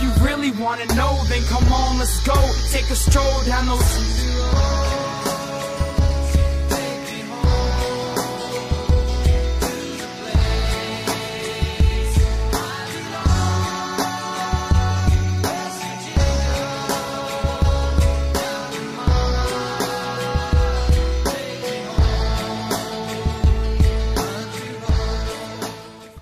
If you really wanna know, then come on, let's go. Take a stroll down those.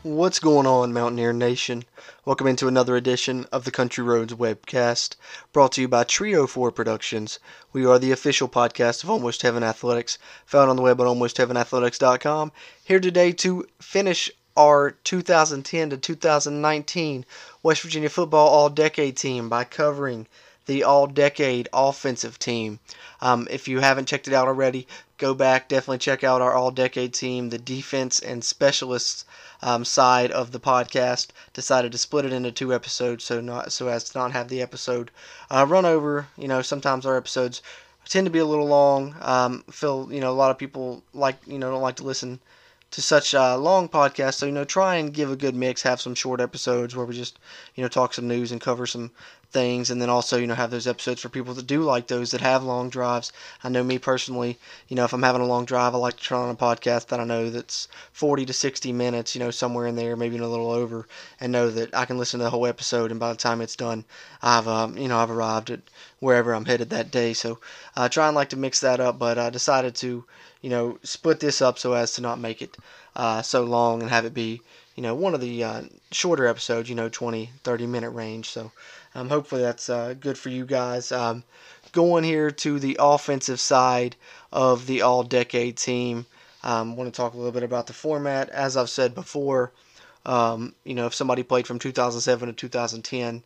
What's going on, Mountaineer Nation? Welcome into another edition of the Country Roads webcast, brought to you by Trio 4 Productions. We are the official podcast of Almost Heaven Athletics, found on the web at almostheavenathletics.com. Here today to finish our 2010 to 2019 West Virginia football all decade team by covering the all decade offensive team. Um, if you haven't checked it out already, go back, definitely check out our all decade team, the defense and specialists um, side of the podcast. Decided to split it into two episodes so not so as to not have the episode uh, run over. You know, sometimes our episodes tend to be a little long. Um, feel you know a lot of people like you know don't like to listen to such uh, long podcasts. So you know, try and give a good mix. Have some short episodes where we just you know talk some news and cover some things, and then also you know have those episodes for people that do like those that have long drives. I know me personally, you know, if I'm having a long drive, I like to turn on a podcast that I know that's 40 to 60 minutes, you know, somewhere in there, maybe a little over, and know that I can listen to the whole episode, and by the time it's done, I've um, you know I've arrived at wherever I'm headed that day. So I uh, try and like to mix that up, but I decided to you know split this up so as to not make it uh, so long and have it be you know one of the uh, shorter episodes, you know, 20, 30 minute range. So um, hopefully that's uh, good for you guys. Um, going here to the offensive side of the all decade team. Um, want to talk a little bit about the format. As I've said before, um, you know, if somebody played from 2007 to 2010,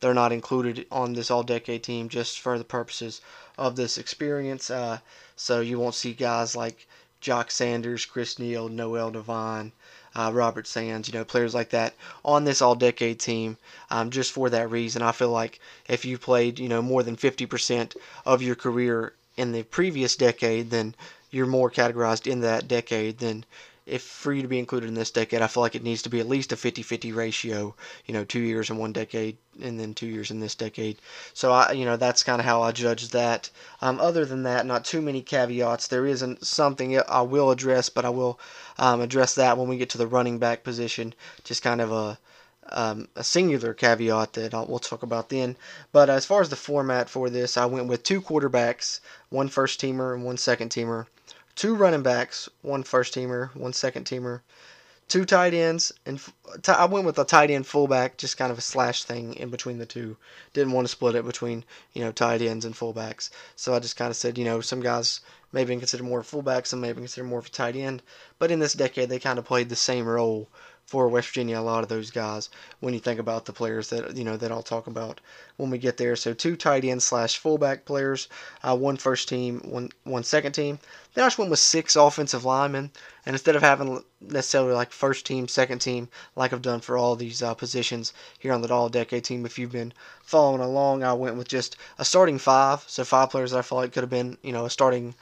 they're not included on this all decade team just for the purposes of this experience. Uh, so you won't see guys like Jock Sanders, Chris Neal, Noel Devine, uh, Robert Sands, you know, players like that on this all decade team um, just for that reason. I feel like if you played, you know, more than 50% of your career in the previous decade, then you're more categorized in that decade than if for you to be included in this decade, I feel like it needs to be at least a 50-50 ratio. You know, two years in one decade, and then two years in this decade. So I, you know, that's kind of how I judge that. Um, other than that, not too many caveats. There isn't something I will address, but I will um, address that when we get to the running back position. Just kind of a um, a singular caveat that I'll, we'll talk about then. But as far as the format for this, I went with two quarterbacks, one first teamer and one second teamer two running backs, one first teamer, one second teamer, two tight ends, and I went with a tight end fullback, just kind of a slash thing in between the two. Didn't want to split it between you know tight ends and fullbacks, so I just kind of said you know some guys maybe consider more fullbacks, some maybe consider more of a tight end, but in this decade they kind of played the same role for West Virginia. A lot of those guys, when you think about the players that you know that I'll talk about when we get there. So two tight end slash fullback players, uh, one first team, one one second team. Then I just went with six offensive linemen, and instead of having necessarily like first team, second team, like I've done for all these uh, positions here on the All Decade team, if you've been following along, I went with just a starting five. So five players that I felt like could have been you know a starting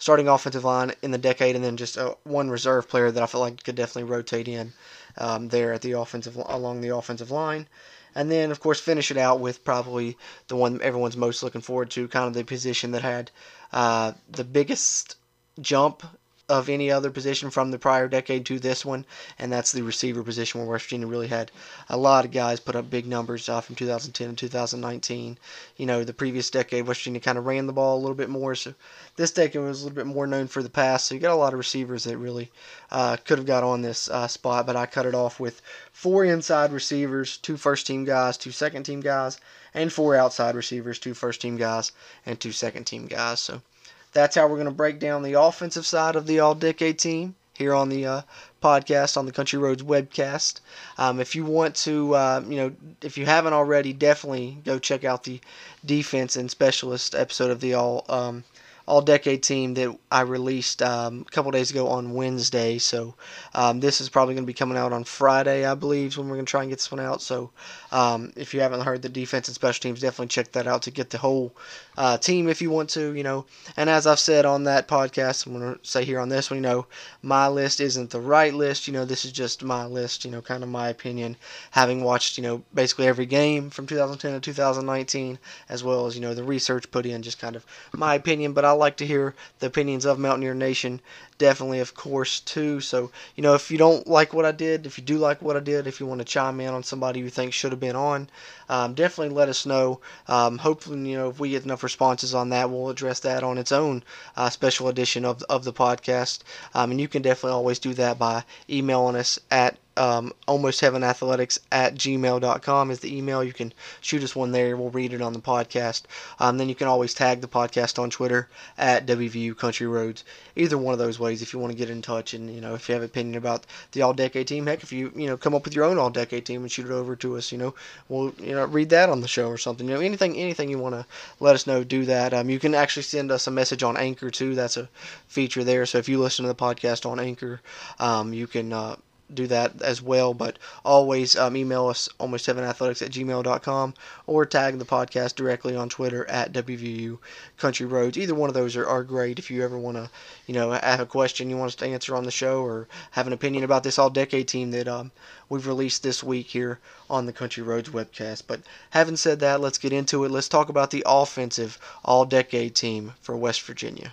starting offensive line in the decade, and then just uh, one reserve player that I felt like could definitely rotate in um, there at the offensive along the offensive line. And then, of course, finish it out with probably the one everyone's most looking forward to, kind of the position that had uh, the biggest jump of any other position from the prior decade to this one, and that's the receiver position where West Virginia really had a lot of guys put up big numbers uh, from 2010 to 2019. You know, the previous decade, West Virginia kind of ran the ball a little bit more, so this decade was a little bit more known for the pass. So you got a lot of receivers that really uh, could have got on this uh, spot, but I cut it off with four inside receivers, two first team guys, two second team guys, and four outside receivers, two first team guys, and two second team guys. So that's how we're going to break down the offensive side of the All Decade team here on the uh, podcast on the Country Roads webcast. Um, if you want to, uh, you know, if you haven't already, definitely go check out the defense and specialist episode of the All um, all decade team that I released um, a couple days ago on Wednesday. So um, this is probably going to be coming out on Friday, I believe, is when we're going to try and get this one out. So um, if you haven't heard the defense and special teams, definitely check that out to get the whole uh, team if you want to, you know. And as I've said on that podcast, I'm going to say here on this one, you know, my list isn't the right list. You know, this is just my list, you know, kind of my opinion, having watched, you know, basically every game from 2010 to 2019, as well as, you know, the research put in, just kind of my opinion. But I like to hear the opinions of Mountaineer Nation definitely, of course, too. So, you know, if you don't like what I did, if you do like what I did, if you want to chime in on somebody you think should have been on, um, definitely let us know. Um, hopefully, you know, if we get enough responses on that, we'll address that on its own uh, special edition of, of the podcast. Um, and you can definitely always do that by emailing us at um, athletics at gmail.com is the email. You can shoot us one there. We'll read it on the podcast. Um, then you can always tag the podcast on twitter at wvu country roads. Either one of those ways if you want to get in touch and you know if you have an opinion about the all decade team heck if you you know come up with your own all decade team and shoot it over to us you know we'll you know read that on the show or something. You know anything anything you want to let us know do that. Um, you can actually send us a message on anchor too. That's a feature there. So if you listen to the podcast on anchor um, you can uh, do that as well. But always um, email us almost heaven athletics at gmail.com or tag the podcast directly on Twitter at WVU Country Roads. Either one of those are, are great if you ever want to, you know, have a question you want us to answer on the show or have an opinion about this all decade team that um, we've released this week here on the Country Roads webcast. But having said that, let's get into it. Let's talk about the offensive all decade team for West Virginia.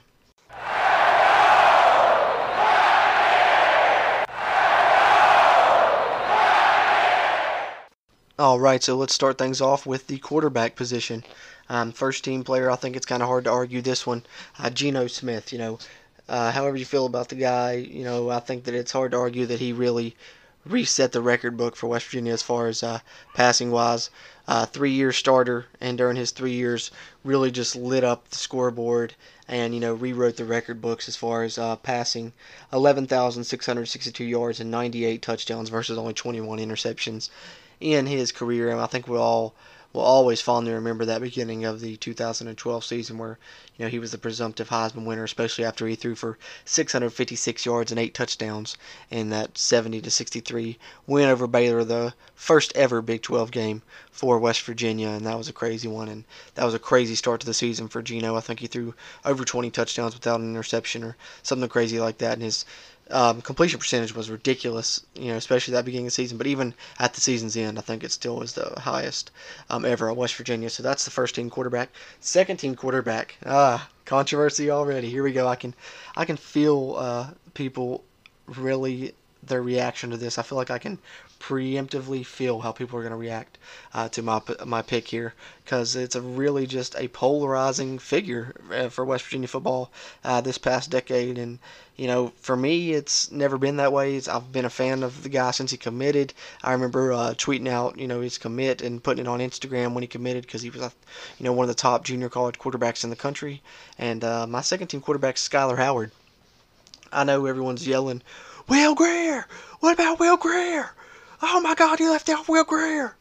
All right, so let's start things off with the quarterback position. Um, first team player, I think it's kind of hard to argue this one. Uh, Geno Smith, you know, uh, however you feel about the guy, you know, I think that it's hard to argue that he really reset the record book for West Virginia as far as uh, passing wise. Uh, three year starter, and during his three years, really just lit up the scoreboard and you know rewrote the record books as far as uh, passing 11,662 yards and 98 touchdowns versus only 21 interceptions in his career. And I think we'll all will always fondly remember that beginning of the 2012 season where you know he was the presumptive Heisman winner, especially after he threw for 656 yards and eight touchdowns in that 70 to 63 win over Baylor, the first ever Big 12 game for West Virginia, and that was a crazy one. And that was a crazy start to the season for Geno. I think he threw over 20 touchdowns without an interception or something crazy like that, and his um, completion percentage was ridiculous, you know, especially that beginning of the season. But even at the season's end, I think it still was the highest um, ever at West Virginia. So that's the first team quarterback. Second team quarterback, ah, controversy already. Here we go. I can, I can feel uh, people really their reaction to this. I feel like I can preemptively feel how people are going to react uh, to my my pick here because it's really just a polarizing figure uh, for West Virginia football uh, this past decade. And you know for me it's never been that way. It's, I've been a fan of the guy since he committed. I remember uh, tweeting out you know his commit and putting it on Instagram when he committed because he was you know one of the top junior college quarterbacks in the country. And uh, my second team quarterback Skyler Howard. I know everyone's yelling Will Grier! what about Will Grier? oh my God, you left out Will Grier!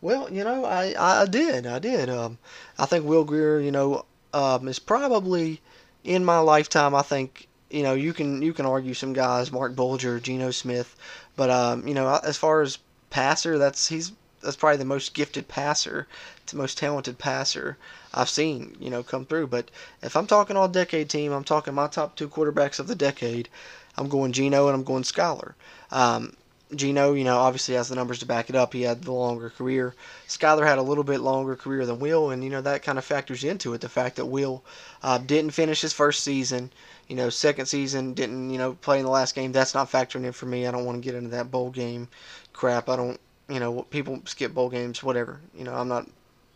Well, you know, I, I did, I did. Um, I think Will Grier, you know, um, is probably in my lifetime. I think you know you can you can argue some guys, Marc Bulger, Geno Smith, but um, you know, as far as passer, that's he's that's probably the most gifted passer, the most talented passer I've seen, you know, come through. But if I'm talking all decade team, I'm talking my top two quarterbacks of the decade. I'm going Geno and I'm going Skyler. Um, Geno, you know, obviously has the numbers to back it up. He had the longer career. Skyler had a little bit longer career than Will, and you know that kind of factors into it. The fact that Will uh, didn't finish his first season, you know, second season didn't, you know, play in the last game. That's not factoring in for me. I don't want to get into that bowl game crap. I don't, you know, people skip bowl games, whatever. You know, I'm not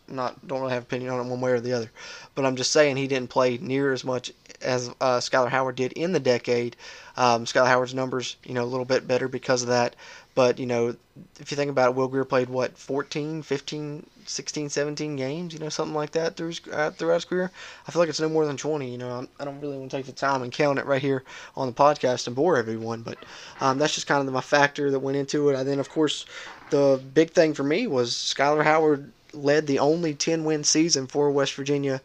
not don't really have opinion on it one way or the other. But I'm just saying he didn't play near as much as uh, Skyler Howard did in the decade. Um, Skyler Howard's numbers, you know, a little bit better because of that. But, you know, if you think about it, Will Grier played, what, 14, 15, 16, 17 games, you know, something like that through his, uh, throughout his career. I feel like it's no more than 20. You know, I'm, I do not really want to take the time and count it right here on the podcast and bore everyone. But um, that's just kind of my factor that went into it. And then, of course, the big thing for me was Skyler Howard led the only 10 win season for West Virginia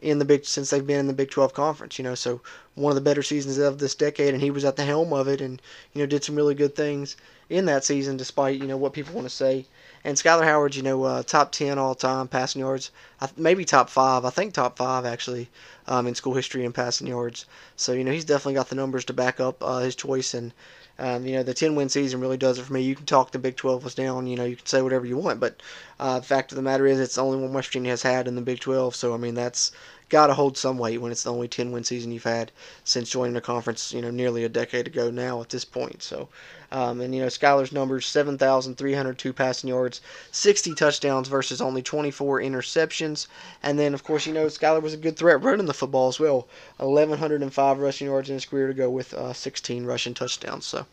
in the big since they've been in the Big 12 conference. You know, so one of the better seasons of this decade, and he was at the helm of it, and you know did some really good things in that season, despite you know what people want to say. And Skyler Howard, you know, uh, top 10 all time passing yards, maybe top five. I think top five actually um, in school history in passing yards. So you know he's definitely got the numbers to back up uh, his choice, and um, you know, the 10 win season really does it for me. You can talk the Big 12 was down, you know, you can say whatever you want, but uh, the fact of the matter is it's the only one West Virginia has had in the Big 12. So, I mean, that's got to hold some weight when it's the only 10 win season you've had since joining the conference, you know, nearly a decade ago now at this point. So, um, and, you know, Skyler's numbers 7,302 passing yards, 60 touchdowns versus only 24 interceptions. And then, of course, you know, Skyler was a good threat running the football as well. 1,105 rushing yards in his career to go with uh, 16 rushing touchdowns. So,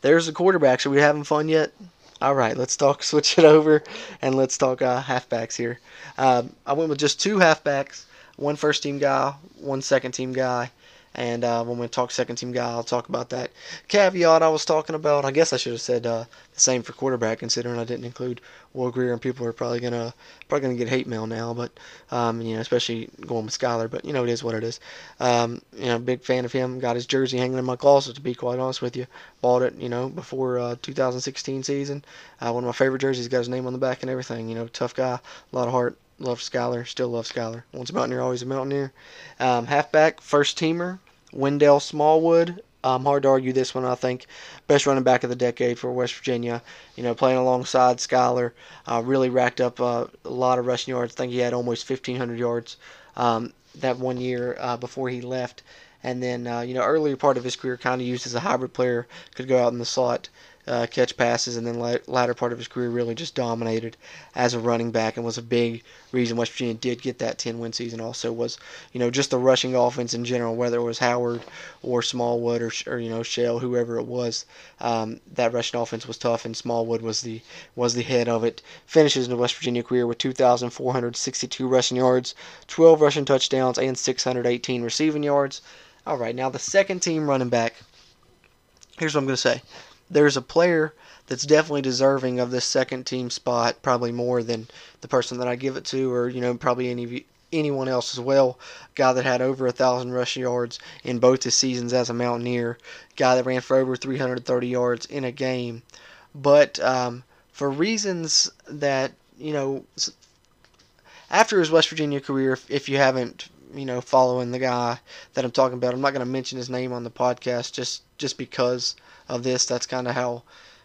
there's the quarterbacks. Are we having fun yet? All right, let's talk. Switch it over, and let's talk uh, halfbacks here. Um, I went with just two halfbacks, one first team guy, one second team guy, and uh, when we talk second team guy, I'll talk about that caveat I was talking about. I guess I should have said uh, the same for quarterback, considering I didn't include Will Grier, and people are probably gonna probably gonna get hate mail now. But um, you know, especially going with Skyler. But you know, it is what it is. Um, you know, big fan of him. Got his jersey hanging in my closet. To be quite honest with you, bought it. You know, before uh, 2016 season. Uh, one of my favorite jerseys. Got his name on the back and everything. You know, tough guy, a lot of heart. Love Skyler. Still love Skyler. Once a Mountaineer, always a Mountaineer. Um, halfback, first teamer. Wendell Smallwood. Um, hard to argue this one. I think best running back of the decade for West Virginia. You know, playing alongside Skyler, uh, really racked up uh, a lot of rushing yards. I think he had almost 1,500 yards um, that one year uh, before he left. And then, uh, you know, earlier part of his career, kind of used as a hybrid player, could go out in the slot uh, catch passes, and then latter part of his career really just dominated as a running back and was a big reason West Virginia did get that 10 win season. Also was you know just the rushing offense in general, whether it was Howard or Smallwood or, or you know Shell, whoever it was, um, that rushing offense was tough, and Smallwood was the was the head of it. Finishes in the West Virginia career with 2,462 rushing yards, 12 rushing touchdowns, and 618 receiving yards. All right, now the second team running back. Here's what I'm going to say there's a player that's definitely deserving of this second team spot, probably more than the person that I give it to, or you know probably any anyone else as well. Guy that had over a thousand rushing yards in both his seasons as a Mountaineer. Guy that ran for over 330 yards in a game, but um, for reasons that you know, after his West Virginia career, if, if you haven't you know following the guy that I'm talking about, I'm not going to mention his name on the podcast just just because of this. That's kind of how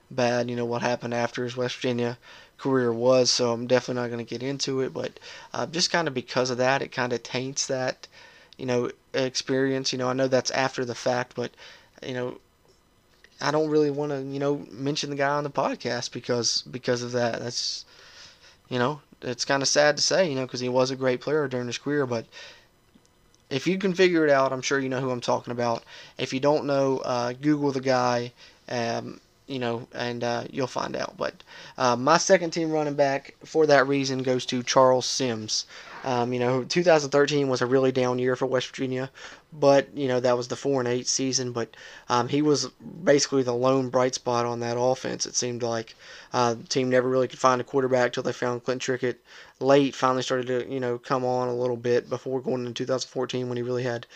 bad, you know, what happened after his West Virginia career was. So I'm definitely not going to get into it. But uh, just kind of because of that, it kind of taints that, you know, experience. You know, I know that's after the fact, but, you know, I don't really want to, you know, mention the guy on the podcast because because of that. That's, you know, it's kind of sad to say, you know, because he was a great player during his career, but if you can figure it out, I'm sure you know who I'm talking about. If you don't know, uh, Google the guy, um, you know, and uh, you'll find out. But uh, my second team running back for that reason goes to Charles Sims. Um, you know, 2013 was a really down year for West Virginia, but you know that was the four and eight season. But um, he was basically the lone bright spot on that offense. It seemed like uh, the team never really could find a quarterback till they found Clint Trickett late. Finally started to you know come on a little bit before going into 2014 when he really had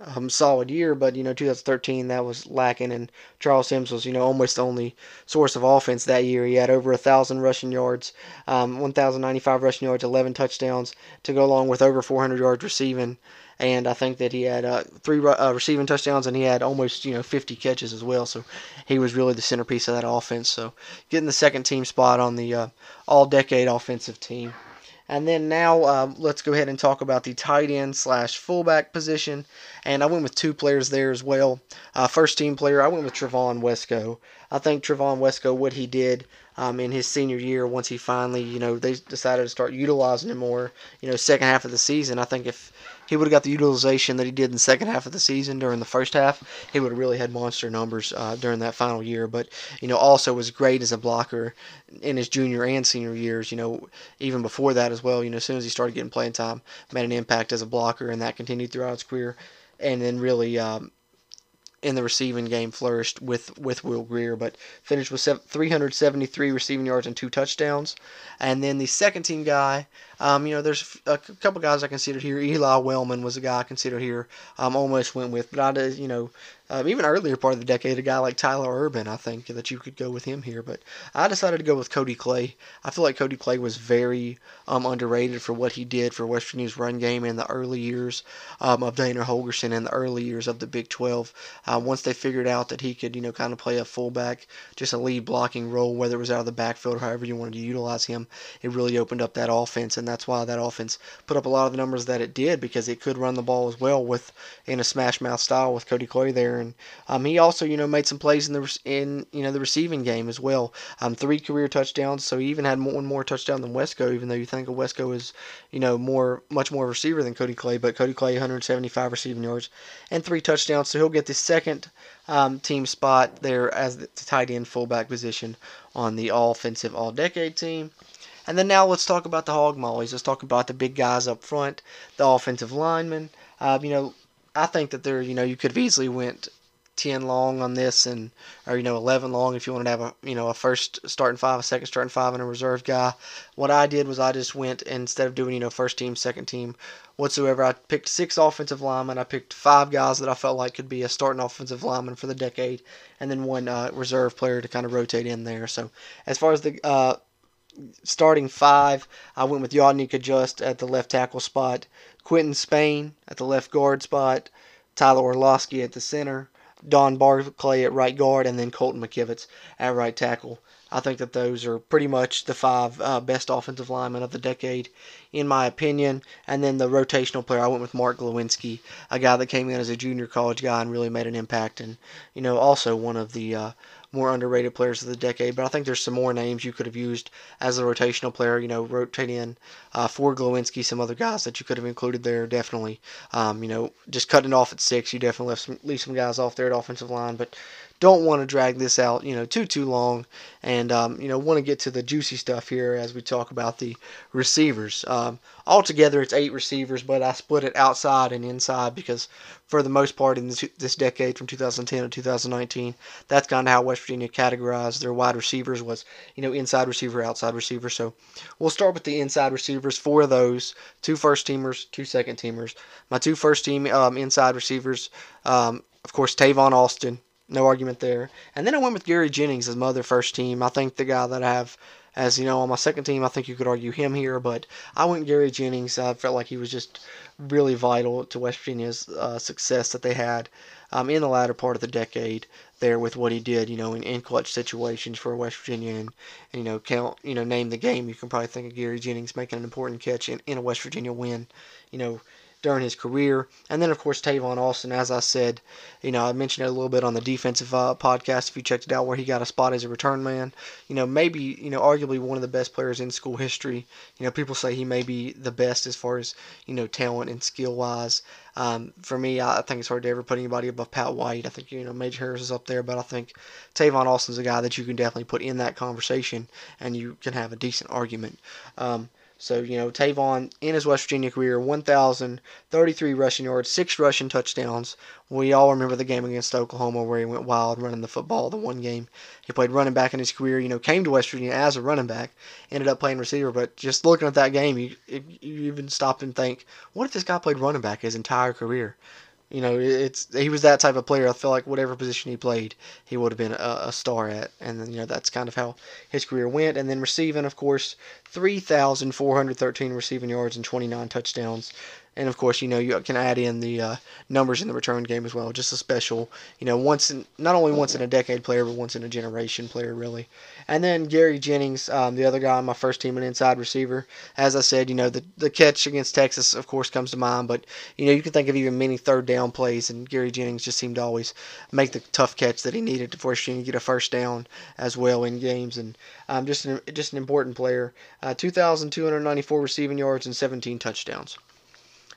um, solid year, but you know 2013 that was lacking, and Charles Sims was you know almost the only source of offense that year. He had over a thousand rushing yards, um, 1,095 rushing yards, 11 touchdowns to go along with over 400 yards receiving, and I think that he had uh, three uh, receiving touchdowns and he had almost you know 50 catches as well. So he was really the centerpiece of that offense. So getting the second team spot on the uh, all-decade offensive team. And then now uh, let's go ahead and talk about the tight end slash fullback position. And I went with two players there as well. Uh, first team player, I went with Trevon Wesco. I think Trevon Wesco, what he did um, in his senior year, once he finally, you know, they decided to start utilizing him more, you know, second half of the season. I think if he would have got the utilization that he did in the second half of the season during the first half, he would have really had monster numbers uh, during that final year. But you know, also was great as a blocker in his junior and senior years. You know, even before that as well. You know, as soon as he started getting playing time, made an impact as a blocker, and that continued throughout his career. And then really, um, in the receiving game flourished with, with Will Grier, but finished with 373 receiving yards and two touchdowns. And then the second team guy, um, you know, there's a couple guys I considered here. Eli Wellman was a guy I considered here. Um, almost went with, but I did, you know, um, even earlier part of the decade, a guy like Tyler Urban, I think that you could go with him here. But I decided to go with Cody Clay. I feel like Cody Clay was very um, underrated for what he did for West Virginia's run game in the early years um, of Dana Holgorsen and the early years of the Big 12. Uh, once they figured out that he could, you know, kind of play a fullback, just a lead blocking role, whether it was out of the backfield or however you wanted to utilize him, it really opened up that offense, and that's why that offense put up a lot of the numbers that it did because it could run the ball as well with in a smash mouth style with Cody Clay there and um, he also, you know, made some plays in the in you know the receiving game as well. Um, three career touchdowns, so he even had one more touchdown than Wesco. Even though you think of Wesco is, you know, more much more receiver than Cody Clay, but Cody Clay 175 receiving yards and three touchdowns, so he'll get the second um, team spot there as the tight end fullback position on the all offensive all decade team. And then now let's talk about the hog mollies. Let's talk about the big guys up front, the offensive linemen. Uh, you know, I think that they're, you know, you could have easily went 10 long on this and or you know 11 long if you wanted to have a you know a first starting five a second starting five and a reserve guy. What i did was i just went instead of doing you know first team second team whatsoever i picked six offensive linemen. I picked five guys that i felt like could be a starting offensive lineman for the decade and then one uh, reserve player to kind of rotate in there. So as far as the uh, starting five i went with Yodny Cajuste at the left tackle spot quinton spain at the left guard spot tyler Orlosky at the center Don Barclay at right guard, and then Colton McKivitz at right tackle. I think that those are pretty much the five uh, best offensive linemen of the decade, in my opinion. And then the rotational player, I went with Mark Glowinski, a guy that came in as a junior college guy and really made an impact, and you know also one of the uh, more underrated players of the decade. But I think there's some more names you could have used as a rotational player. You know, rotate in uh, for Glowinski, some other guys that you could have included there. Definitely, um, you know, just cutting it off at six, you definitely left some, leave some guys off there at offensive line. But don't want to drag this out, you know, too too long, and um, you know want to get to the juicy stuff here as we talk about the receivers. Um, altogether, it's eight receivers, but I split it outside and inside because for the most part in this, this decade from 2010 to 2019, that's kind of how West Virginia categorized their wide receivers was, you know, inside receiver, outside receiver. So we'll start with the inside receivers. Four of those, two first teamers, two second teamers. My two first team um, inside receivers, um, of course, Tavon Austin no argument there. And then I went with Gary Jennings as my other first team. I think the guy that I have as you know on my second team, I think you could argue him here, but I went Gary Jennings. I felt like he was just really vital to West Virginia's uh, success that they had um, in the latter part of the decade there with what he did, you know, in, in clutch situations for West Virginia and, and, you know, count, you know, name the game. You can probably think of Gary Jennings making an important catch in, in a West Virginia win, you know, during his career. And then, of course, Tavon Austin, as I said, you know, I mentioned it a little bit on the defensive uh, podcast if you checked it out, where he got a spot as a return man. You know, maybe, you know, arguably one of the best players in school history. You know, people say he may be the best as far as, you know, talent and skill wise. Um, for me, I think it's hard to ever put anybody above Pat White. I think, you know, Major Harris is up there, but I think Tavon Austin's a guy that you can definitely put in that conversation and you can have a decent argument. Um, so, you know, Tavon in his West Virginia career, 1,033 rushing yards, six rushing touchdowns. We all remember the game against Oklahoma where he went wild running the football, the one game. He played running back in his career, you know, came to West Virginia as a running back, ended up playing receiver. But just looking at that game, you, you even stop and think, what if this guy played running back his entire career? You know, it's he was that type of player. I feel like whatever position he played, he would have been a, a star at. And then you know that's kind of how his career went. And then receiving, of course, 3,413 receiving yards and 29 touchdowns. And of course, you know, you can add in the uh, numbers in the return game as well. Just a special, you know, once in, not only once in a decade player, but once in a generation player, really. And then Gary Jennings, um, the other guy on my first team, an inside receiver. As I said, you know, the, the catch against Texas, of course, comes to mind. But, you know, you can think of even many third down plays, and Gary Jennings just seemed to always make the tough catch that he needed to force you to get a first down as well in games. And um, just, an, just an important player. Uh, 2,294 receiving yards and 17 touchdowns.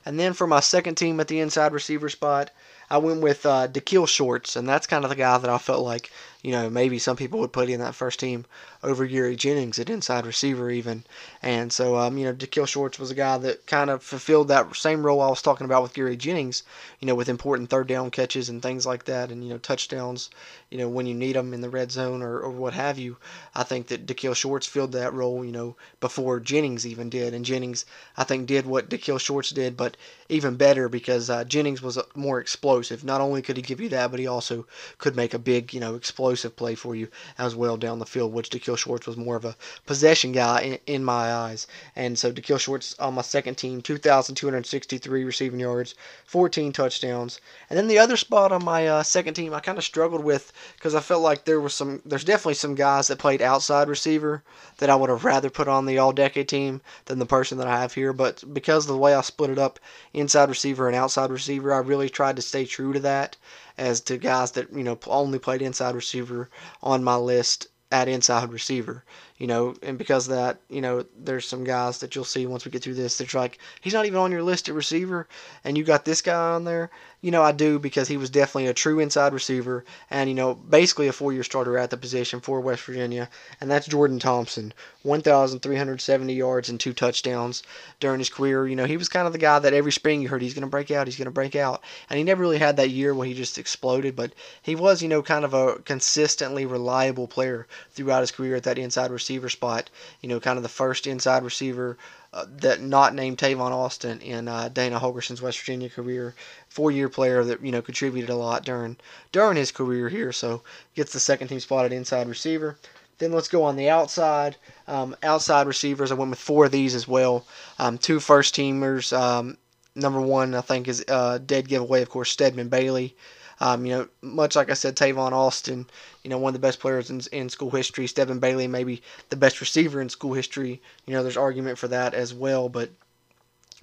And then for my second team at the inside receiver spot, I went with uh, Daikiel Shorts, and that's kind of the guy that I felt like you know, maybe some people would put in that first team over Gary Jennings at inside receiver even. And so, um, you know, Daikiel Shorts was a guy that kind of fulfilled that same role I was talking about with Gary Jennings, you know, with important third down catches and things like that and, you know, touchdowns, you know, when you need them in the red zone or, or what have you. I think that Daikiel Shorts filled that role, you know, before Jennings even did. And Jennings, I think, did what Daikiel Shorts did, but even better because uh, Jennings was more explosive. Not only could he give you that, but he also could make a big, you know, explosive play for you as well down the field, which Daikiel Shorts was more of a possession guy in, in my eyes. And so Daikiel Shorts on my second team, 2,263 receiving yards, 14 touchdowns. And then the other spot on my uh, second team, I kind of struggled with because I felt like there was some, there's definitely some guys that played outside receiver that I would have rather put on the all decade team than the person that I have here. But because of the way I split it up, inside receiver and outside receiver, I really tried to stay true to that as to guys that, you know, only played inside receiver on my list at inside receiver you know, and because of that, you know, there's some guys that you'll see once we get through this that's like, he's not even on your list at receiver, and you got this guy on there. You know, I do because he was definitely a true inside receiver, and you know, basically a four-year starter at the position for West Virginia, and that's Jordan Thompson, 1,370 yards and two touchdowns during his career. You know, he was kind of the guy that every spring you heard he's going to break out, he's going to break out, and he never really had that year where he just exploded, but he was, you know, kind of a consistently reliable player throughout his career at that inside receiver receiver spot. You know, kind of the first inside receiver uh, that not named Tavon Austin in uh, Dana Holgorsen's West Virginia career. Four-year player that you know contributed a lot during during his career here. So gets the second team spot at inside receiver. Then let's go on the outside. Um, outside receivers, I went with four of these as well. Um, two first teamers. Um, number one, I think, is uh, dead giveaway, of course, Stedman Bailey. Um, you know, much like I said, Tavon Austin, you know, one of the best players in, in school history. Stedman Bailey, maybe the best receiver in school history. You know, there's argument for that as well. But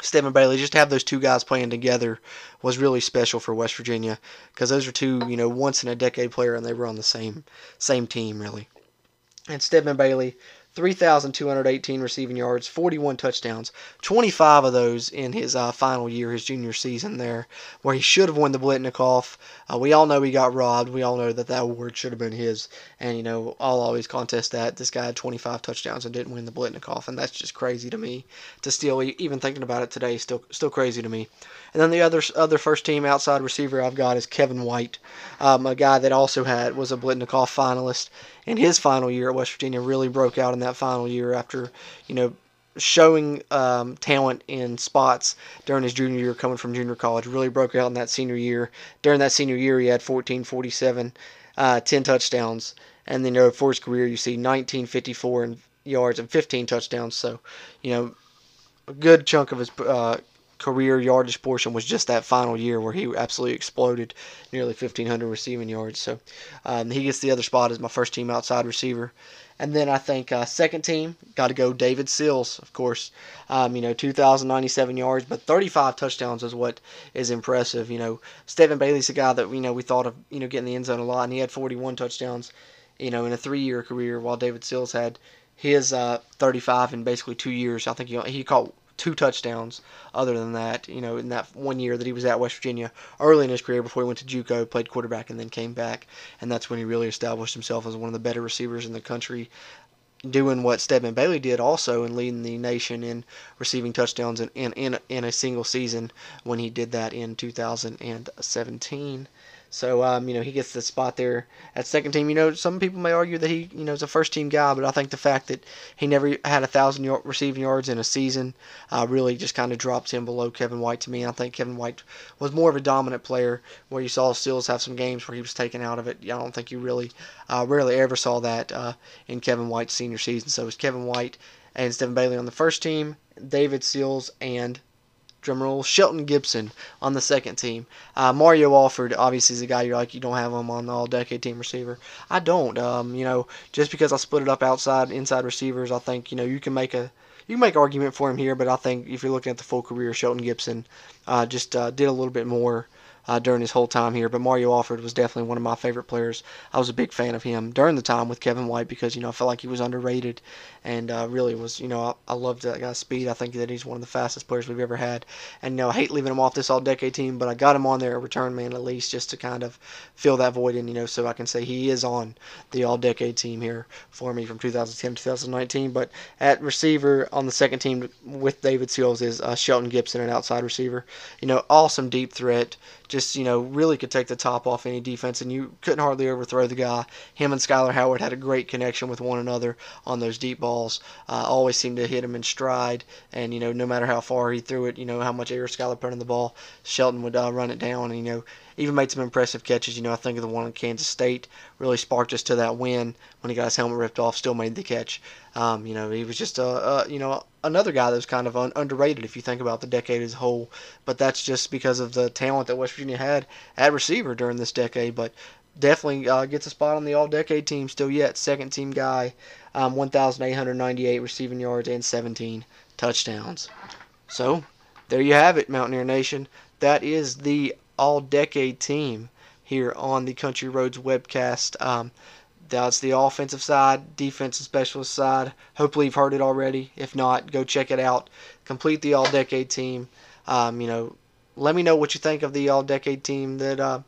Stedman Bailey, just to have those two guys playing together was really special for West Virginia because those are two, you know, once in a decade player, and they were on the same same team really. And Stedman Bailey, 3,218 receiving yards, 41 touchdowns, 25 of those in his uh, final year, his junior season there, where he should have won the Biletnikoff. Uh, we all know he got robbed. We all know that that award should have been his. And, you know, I'll always contest that. This guy had 25 touchdowns and didn't win the Biletnikoff, and that's just crazy to me. To still, even thinking about it today, still still crazy to me. And then the other other first team outside receiver I've got is Kevin White, um, a guy that also had was a Biletnikoff finalist in his final year at West Virginia. Really broke out in that final year after you know showing um, talent in spots during his junior year coming from junior college. Really broke out in that senior year. During that senior year, he had 14, 47, uh, 10 touchdowns. And then you know, for his career, you see 1954 yards and 15 touchdowns. So, you know, a good chunk of his uh, career yardage portion was just that final year where he absolutely exploded, nearly 1,500 receiving yards. So um, he gets the other spot as my first team outside receiver. And then I think uh, second team got to go David Sills, of course. Um, you know, 2,097 yards, but 35 touchdowns is what is impressive. You know, Stedman Bailey's a guy that you know we thought of you know getting the end zone a lot, and he had 41 touchdowns. You know, in a three-year career, while David Sills had his uh, 35 in basically two years. I think he, he caught two touchdowns. Other than that, you know, in that one year that he was at West Virginia, early in his career before he went to JUCO, played quarterback and then came back, and that's when he really established himself as one of the better receivers in the country. Doing what Stedman Bailey did also and leading the nation in receiving touchdowns in, in, in, in a single season when he did that in 2017. So um, you know he gets the spot there at second team. You know some people may argue that he you know is a first team guy, but I think the fact that he never had a thousand yard receiving yards in a season uh, really just kind of drops him below Kevin White to me. I think Kevin White was more of a dominant player, where you saw Sills have some games where he was taken out of it. I don't think you really uh, rarely ever saw that uh, in Kevin White's senior season. So it was Kevin White and Stedman Bailey on the first team, David Sills and drumroll, Shelton Gibson on the second team. Uh, Mario Alford, obviously, is a guy you're like, you don't have him on the all decade team receiver. I don't. Um, you know, just because I split it up outside, inside receivers, I think, you know, you can make a. You can make argument for him here, but I think if you're looking at the full career, Shelton Gibson uh, just uh, did a little bit more uh, during his whole time here. But Mario Alford was definitely one of my favorite players. I was a big fan of him during the time with Kevin White because you know I felt like he was underrated and uh, really was you know I, I loved that guy's speed. I think that he's one of the fastest players we've ever had. And you know I hate leaving him off this all decade team, but I got him on there a return man at least just to kind of fill that void and you know so I can say he is on the all decade team here for me from 2010 to 2019. But at receiver on the second team with David Sills is uh, Shelton Gibson, an outside receiver. You know, awesome deep threat. Just you know, really could take the top off any defense, and you couldn't hardly overthrow the guy. Him and Skyler Howard had a great connection with one another on those deep balls. Uh, always seemed to hit him in stride, and you know, no matter how far he threw it, you know how much air Skyler put on the ball, Shelton would uh, run it down, and you know, even made some impressive catches. You know, I think of the one in Kansas State really sparked us to that win when he got his helmet ripped off. Still made the catch. Um, you know, he was just a, a you know another guy that was kind of un- underrated if you think about the decade as a whole. But that's just because of the talent that West Virginia had at receiver during this decade. But definitely uh, gets a spot on the all-decade team still yet. Second team guy, um, 1,898 receiving yards and 17 touchdowns. So there you have it, Mountaineer Nation. That is the all-decade team here on the Country Roads webcast. Um, that's the offensive side, defensive specialist side. Hopefully you've heard it already. If not, go check it out. Complete the all-decade team. Um, you know, let me know what you think of the all-decade team that uh,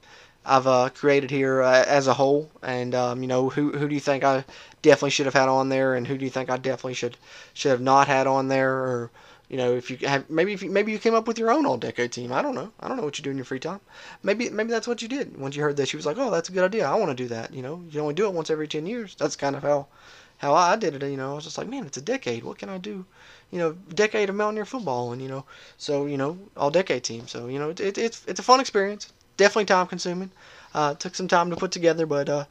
I've uh, created here uh, as a whole, and um, you know, who who do you think I definitely should have had on there, and who do you think I definitely should should have not had on there, or you know, if you have maybe if you, maybe you came up with your own all decade team. I don't know. I don't know what you do in your free time. Maybe maybe that's what you did. Once you heard this, she was like, oh, that's a good idea. I want to do that. You know, you only do it once every ten years. That's kind of how how I did it. You know, I was just like, man, it's a decade. What can I do? You know, decade of Mountaineer football, and you know, so you know, all decade team. So you know, it, it, it's it's a fun experience. Definitely time consuming. Uh, took some time to put together, but uh,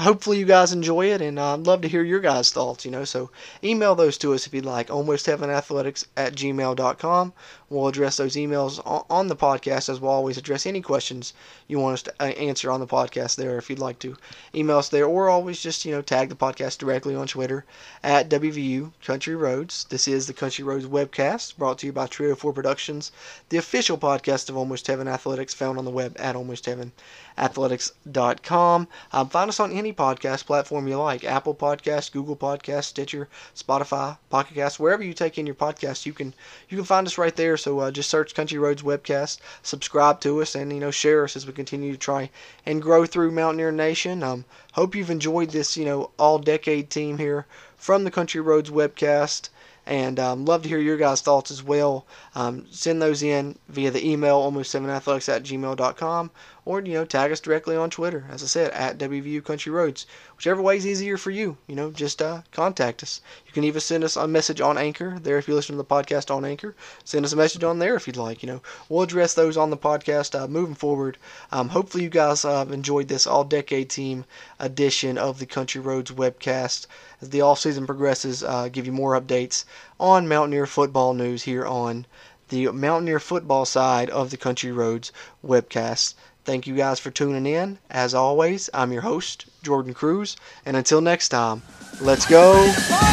hopefully you guys enjoy it, and uh, I'd love to hear your guys' thoughts. You know, so email those to us if you'd like. Almost Heaven Athletics at gmail.com. We'll address those emails on, the podcast, as we'll always address any questions you want us to uh, answer on the podcast there. If you'd like to email us there, or always just you know tag the podcast directly on Twitter at WVU Country Roads. This is the Country Roads webcast, brought to you by Trio Four Productions, the official podcast of Almost Heaven Athletics, found on the web at Almost Heaven athletics.com. Um, find us on any podcast platform you like Apple Podcast, Google Podcast, Stitcher, Spotify, Pocket Cast, wherever you take in your podcast, you can you can find us right there. So uh, just search Country Roads Webcast, subscribe to us, and you know share us as we continue to try and grow through Mountaineer Nation. Um, hope you've enjoyed this you know all decade team here from the Country Roads Webcast and um, love to hear your guys' thoughts as well. Um, send those in via the email almostheavenathletics at gmail.com or you know tag us directly on Twitter. As I said, at WVU Country Roads, whichever way is easier for you. You know, just uh, contact us. You can even send us a message on Anchor there if you listen to the podcast on Anchor. Send us a message on there if you'd like. You know, we'll address those on the podcast uh, moving forward. Um, hopefully, you guys uh, enjoyed this all decade team edition of the Country Roads webcast. As the off season progresses, uh, give you more updates on Mountaineer football news here on the Mountaineer football side of the Country Roads webcast. Thank you guys for tuning in. As always, I'm your host, Jordan Cruz, and until next time, let's go,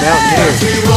Mountaineers.